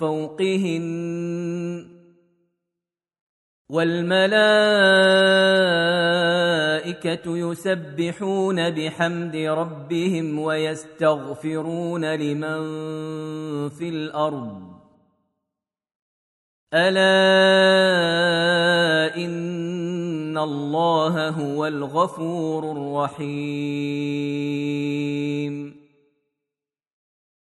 فوقهن والملائكة يسبحون بحمد ربهم ويستغفرون لمن في الأرض. ألا إن الله هو الغفور الرحيم.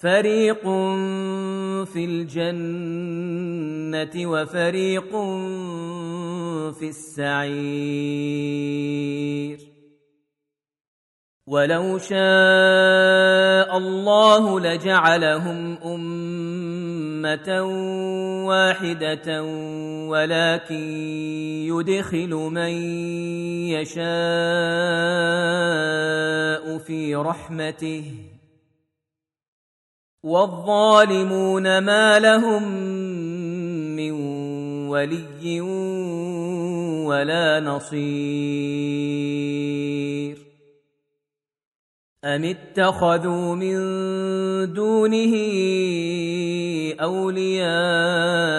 فريق في الجنه وفريق في السعير ولو شاء الله لجعلهم امه واحدة ولكن يدخل من يشاء في رحمته والظالمون ما لهم من ولي ولا نصير. أم اتخذوا من دونه أولياء؟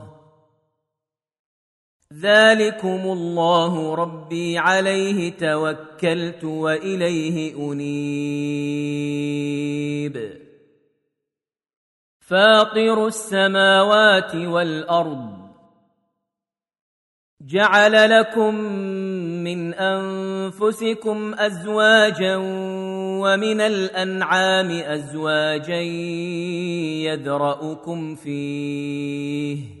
ذلكم الله ربي عليه توكلت وإليه أنيب. فاطر السماوات والأرض. جعل لكم من أنفسكم أزواجا ومن الأنعام أزواجا يذرأكم فيه.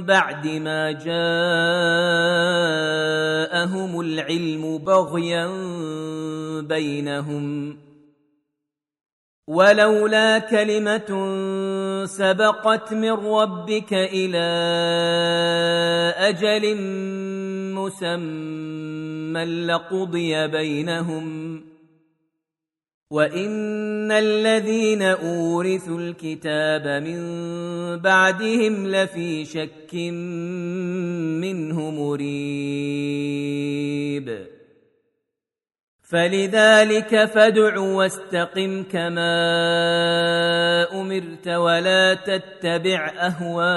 بعد ما جاءهم العلم بغيا بينهم. ولولا كلمة سبقت من ربك إلى أجل مسمى لقضي بينهم. وان الذين اورثوا الكتاب من بعدهم لفي شك منه مريب فلذلك فادع واستقم كما امرت ولا تتبع اهواءهم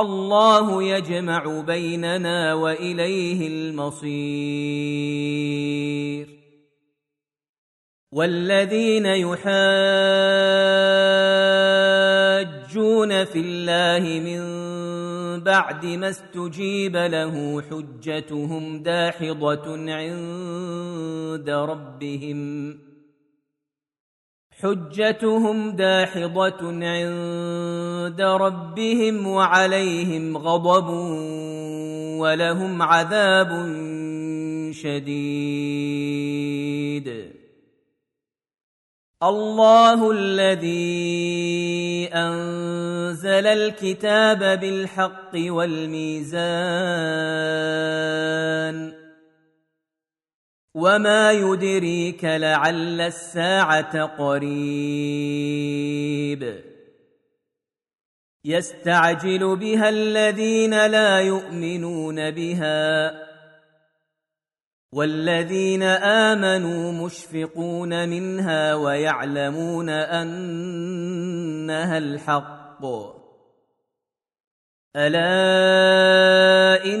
الله يجمع بيننا وإليه المصير. والذين يحاجون في الله من بعد ما استجيب له حجتهم داحضة عند ربهم. حجتهم داحضة عند ربهم وعليهم غضب ولهم عذاب شديد. الله الذي أنزل الكتاب بالحق والميزان وما يدريك لعل الساعة قريب. يستعجل بها الذين لا يؤمنون بها والذين امنوا مشفقون منها ويعلمون انها الحق. الا ان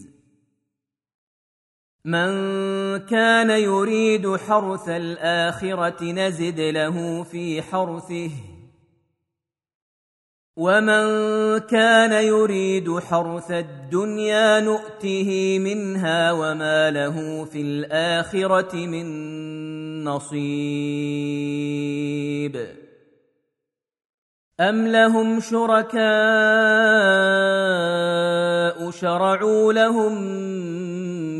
من كان يريد حرث الآخرة نزد له في حرثه. ومن كان يريد حرث الدنيا نؤته منها وما له في الآخرة من نصيب. أم لهم شركاء شرعوا لهم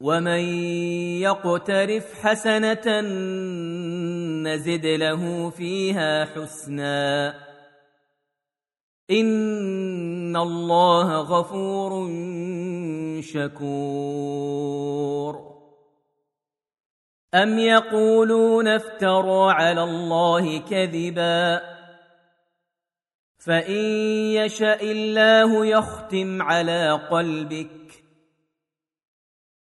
ومن يقترف حسنه نزد له فيها حسنا ان الله غفور شكور ام يقولون افترى على الله كذبا فان يشا الله يختم على قلبك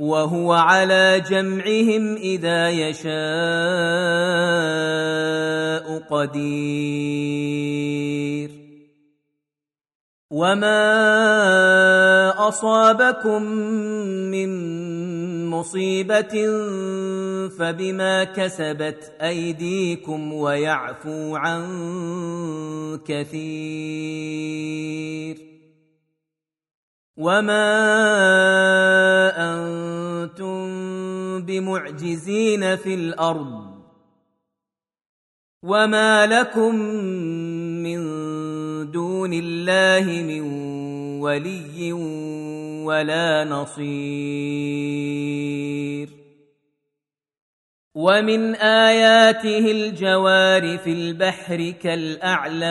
وهو على جمعهم إذا يشاء قدير. وما اصابكم من مصيبه فبما كسبت ايديكم ويعفو عن كثير. وما أنتم بمعجزين في الأرض وما لكم من دون الله من ولي ولا نصير ومن آياته الجوار في البحر كالأعلام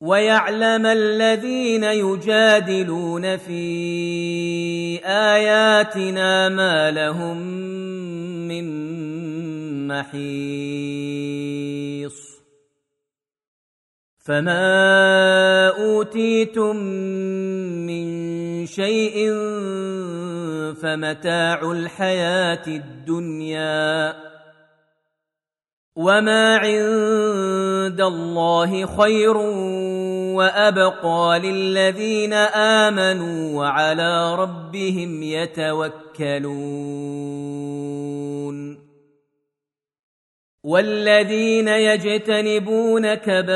ويعلم الذين يجادلون في اياتنا ما لهم من محيص فما اوتيتم من شيء فمتاع الحياة الدنيا وما عند الله خير وأبقى للذين آمنوا وعلى ربهم يتوكلون. والذين يجتنبون كبائر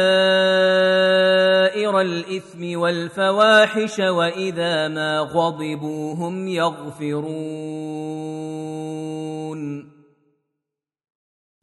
الإثم والفواحش وإذا ما غضبوا هم يغفرون.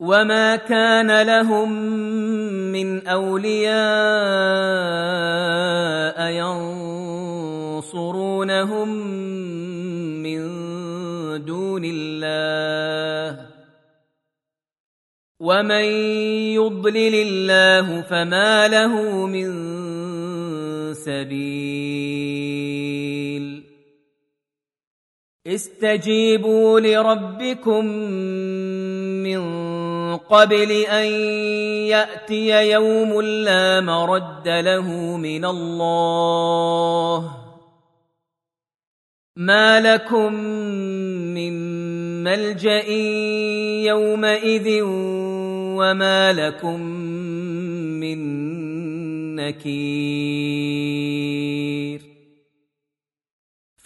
وما كان لهم من اولياء ينصرونهم من دون الله ومن يضلل الله فما له من سبيل استجيبوا لربكم من قبل أن يأتي يوم لا مرد له من الله. ما لكم من ملجأ يومئذ وما لكم من نكير.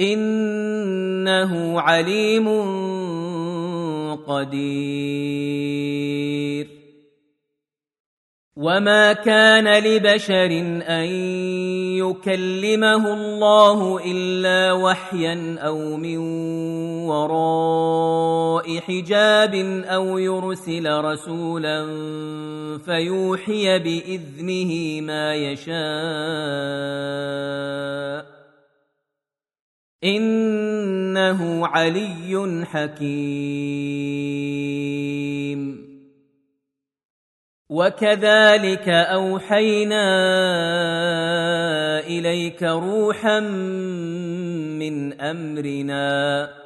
إنه عليم قدير. وما كان لبشر أن يكلمه الله إلا وحيا أو من وراء حجاب أو يرسل رسولا فيوحي بإذنه ما يشاء. إنه علي حكيم. وكذلك أوحينا إليك روحا من أمرنا.